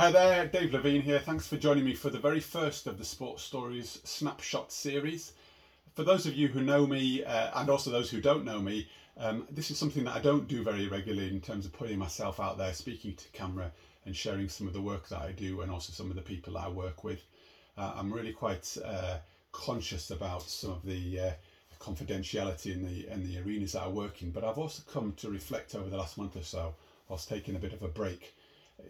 Hi there, Dave Levine here. Thanks for joining me for the very first of the Sports Stories Snapshot series. For those of you who know me, uh, and also those who don't know me, um, this is something that I don't do very regularly in terms of putting myself out there, speaking to camera, and sharing some of the work that I do, and also some of the people I work with. Uh, I'm really quite uh, conscious about some of the uh, confidentiality in the in the arenas that I work in, but I've also come to reflect over the last month or so, whilst taking a bit of a break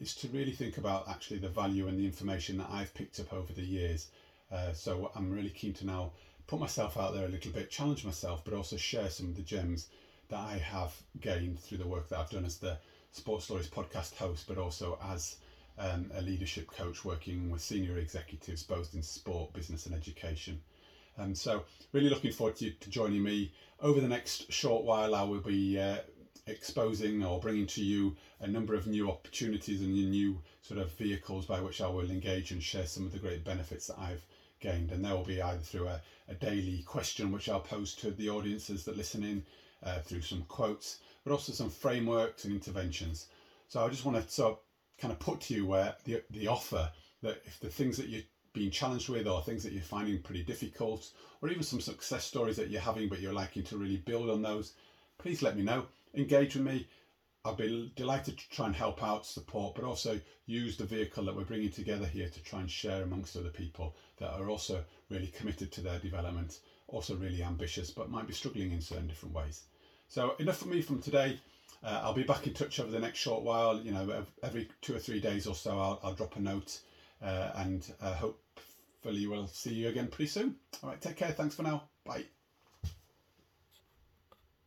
is to really think about actually the value and the information that I've picked up over the years. Uh, so I'm really keen to now put myself out there a little bit, challenge myself, but also share some of the gems that I have gained through the work that I've done as the Sports Stories podcast host, but also as um, a leadership coach working with senior executives both in sport, business, and education. Um, so, really looking forward to, to joining me over the next short while. I will be uh, exposing or bringing to you a number of new opportunities and new sort of vehicles by which I will engage and share some of the great benefits that I've gained. And there will be either through a, a daily question which I'll pose to the audiences that listen in, uh, through some quotes, but also some frameworks and interventions. So I just want to sort of kind of put to you where the, the offer that if the things that you're being challenged with or things that you're finding pretty difficult or even some success stories that you're having but you're liking to really build on those, please let me know engage with me. I'll be delighted to try and help out, support, but also use the vehicle that we're bringing together here to try and share amongst other people that are also really committed to their development, also really ambitious, but might be struggling in certain different ways. So, enough for me from today. Uh, I'll be back in touch over the next short while. You know, every two or three days or so, I'll, I'll drop a note uh, and uh, hopefully we'll see you again pretty soon. All right, take care. Thanks for now. Bye.